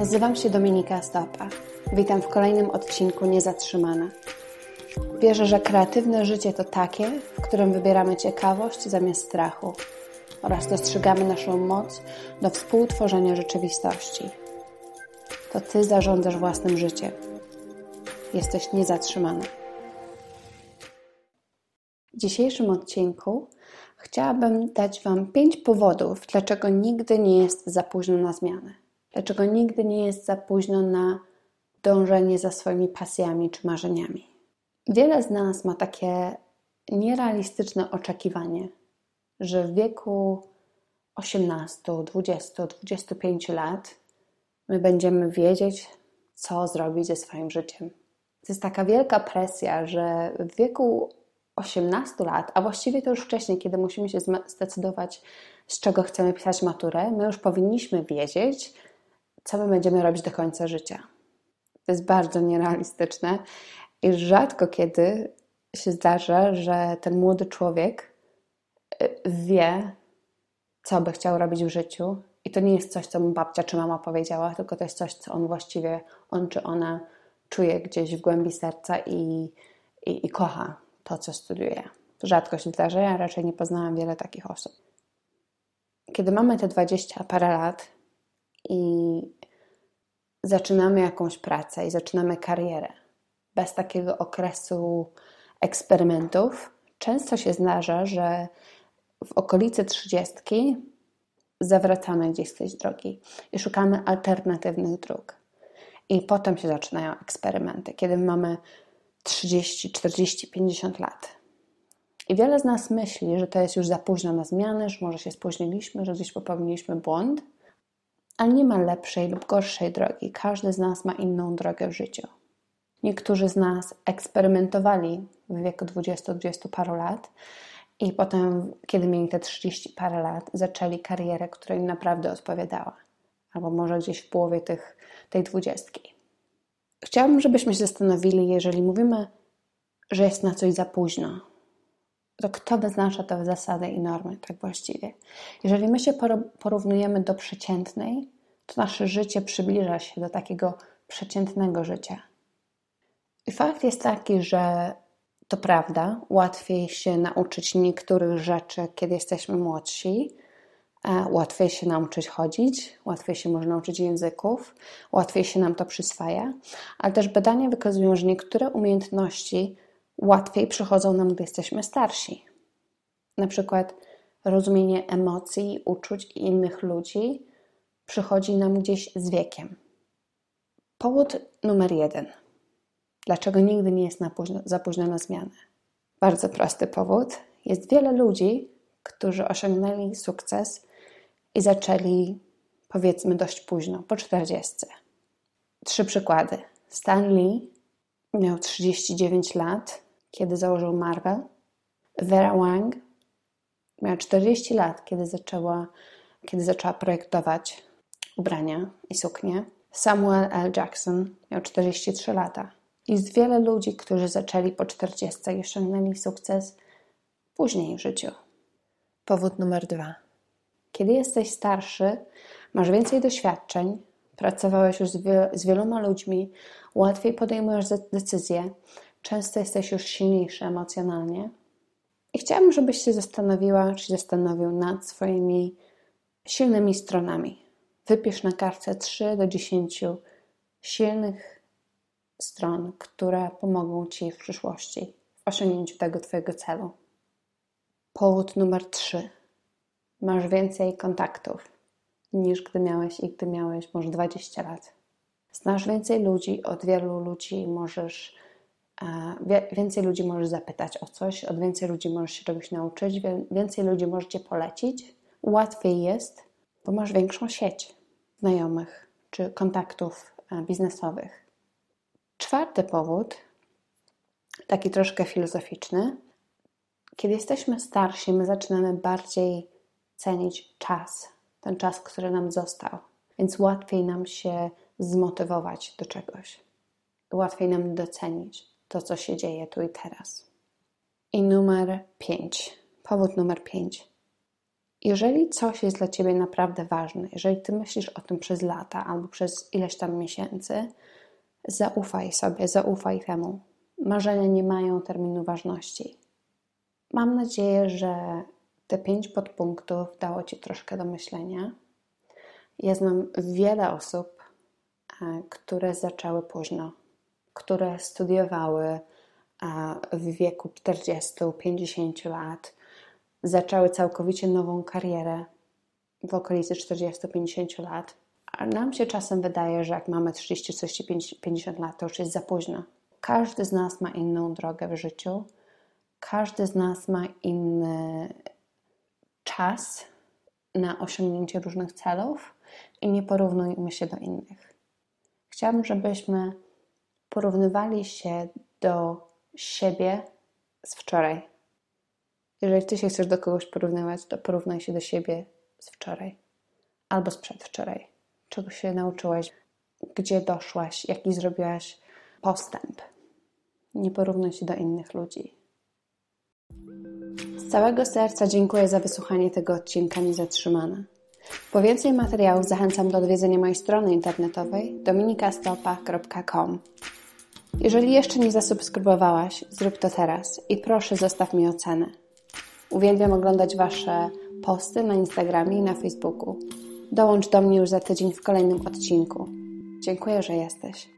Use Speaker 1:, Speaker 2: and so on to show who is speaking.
Speaker 1: Nazywam się Dominika Stopa. Witam w kolejnym odcinku Niezatrzymana. Wierzę, że kreatywne życie to takie, w którym wybieramy ciekawość zamiast strachu oraz dostrzegamy naszą moc do współtworzenia rzeczywistości. To Ty zarządzasz własnym życiem. Jesteś niezatrzymany. W dzisiejszym odcinku chciałabym dać Wam pięć powodów, dlaczego nigdy nie jest za późno na zmianę. Dlaczego nigdy nie jest za późno na dążenie za swoimi pasjami czy marzeniami. Wiele z nas ma takie nierealistyczne oczekiwanie, że w wieku 18, 20, 25 lat my będziemy wiedzieć, co zrobić ze swoim życiem. To jest taka wielka presja, że w wieku 18 lat, a właściwie to już wcześniej, kiedy musimy się zdecydować, z czego chcemy pisać maturę, my już powinniśmy wiedzieć, co my będziemy robić do końca życia. To jest bardzo nierealistyczne i rzadko kiedy się zdarza, że ten młody człowiek y, wie, co by chciał robić w życiu. I to nie jest coś, co mu babcia czy mama powiedziała, tylko to jest coś, co on właściwie, on czy ona czuje gdzieś w głębi serca i, i, i kocha to, co studiuje. Rzadko się zdarza, ja raczej nie poznałam wiele takich osób. Kiedy mamy te 20 parę lat i zaczynamy jakąś pracę i zaczynamy karierę, bez takiego okresu eksperymentów, często się zdarza, że w okolicy trzydziestki zawracamy gdzieś z tej drogi i szukamy alternatywnych dróg. I potem się zaczynają eksperymenty, kiedy mamy 30, 40, 50 lat. I wiele z nas myśli, że to jest już za późno na zmiany, że może się spóźniliśmy, że gdzieś popełniliśmy błąd, ale nie ma lepszej lub gorszej drogi. Każdy z nas ma inną drogę w życiu. Niektórzy z nas eksperymentowali w wieku 20-20 paru lat i potem, kiedy mieli te 30 parę lat, zaczęli karierę, która im naprawdę odpowiadała. Albo może gdzieś w połowie tych, tej dwudziestki. Chciałabym, żebyśmy się zastanowili, jeżeli mówimy, że jest na coś za późno, to kto wyznacza te zasady i normy tak właściwie? Jeżeli my się porównujemy do przeciętnej, to nasze życie przybliża się do takiego przeciętnego życia. I fakt jest taki, że to prawda, łatwiej się nauczyć niektórych rzeczy, kiedy jesteśmy młodsi, łatwiej się nauczyć chodzić, łatwiej się może nauczyć języków, łatwiej się nam to przyswaja, ale też badania wykazują, że niektóre umiejętności łatwiej przychodzą nam, gdy jesteśmy starsi. Na przykład rozumienie emocji, uczuć innych ludzi przychodzi nam gdzieś z wiekiem. Powód numer jeden. Dlaczego nigdy nie jest późno, za późno na zmianę? Bardzo prosty powód. Jest wiele ludzi, którzy osiągnęli sukces i zaczęli, powiedzmy, dość późno, po 40. Trzy przykłady. Stan Lee miał 39 lat, kiedy założył Marvel. Vera Wang miała 40 lat, kiedy zaczęła, kiedy zaczęła projektować ubrania i suknie. Samuel L. Jackson miał 43 lata. Jest wiele ludzi, którzy zaczęli po 40 i osiągnęli sukces później w życiu. Powód numer dwa. Kiedy jesteś starszy, masz więcej doświadczeń, pracowałeś już z, z wieloma ludźmi, łatwiej podejmujesz decyzje, często jesteś już silniejszy emocjonalnie. I chciałabym, żebyś się zastanowiła, czy zastanowił nad swoimi silnymi stronami. Wypisz na kartce 3 do 10 silnych stron, które pomogą Ci w przyszłości w osiągnięciu tego Twojego celu. Powód numer 3. Masz więcej kontaktów niż gdy miałeś i gdy miałeś może 20 lat. Znasz więcej ludzi, od wielu ludzi możesz więcej ludzi możesz zapytać o coś, od więcej ludzi możesz się czegoś nauczyć, więcej ludzi możecie polecić. Łatwiej jest, bo masz większą sieć znajomych czy kontaktów e, biznesowych. Czwarty powód, taki troszkę filozoficzny. Kiedy jesteśmy starsi, my zaczynamy bardziej cenić czas, ten czas, który nam został, więc łatwiej nam się zmotywować do czegoś, łatwiej nam docenić to, co się dzieje tu i teraz. I numer pięć, powód numer pięć. Jeżeli coś jest dla ciebie naprawdę ważne, jeżeli ty myślisz o tym przez lata albo przez ileś tam miesięcy, zaufaj sobie, zaufaj temu. Marzenia nie mają terminu ważności. Mam nadzieję, że te pięć podpunktów dało Ci troszkę do myślenia. Ja znam wiele osób, e, które zaczęły późno, które studiowały e, w wieku 40-50 lat, zaczęły całkowicie nową karierę w okolicy 40-50 lat. A nam się czasem wydaje, że jak mamy 30, 50 lat, to już jest za późno. Każdy z nas ma inną drogę w życiu, każdy z nas ma inny czas na osiągnięcie różnych celów i nie porównujmy się do innych. Chciałabym, żebyśmy porównywali się do siebie z wczoraj. Jeżeli ty się chcesz do kogoś porównywać, to porównaj się do siebie z wczoraj albo z przedwczoraj. Czego się nauczyłaś, gdzie doszłaś, jaki zrobiłaś postęp. Nie porównuj się do innych ludzi. Z całego serca dziękuję za wysłuchanie tego odcinka Niezatrzymana. Po więcej materiałów zachęcam do odwiedzenia mojej strony internetowej dominikastopa.com. Jeżeli jeszcze nie zasubskrybowałaś, zrób to teraz i proszę zostaw mi ocenę. Uwielbiam oglądać Wasze posty na Instagramie i na Facebooku. Dołącz do mnie już za tydzień w kolejnym odcinku. Dziękuję, że jesteś.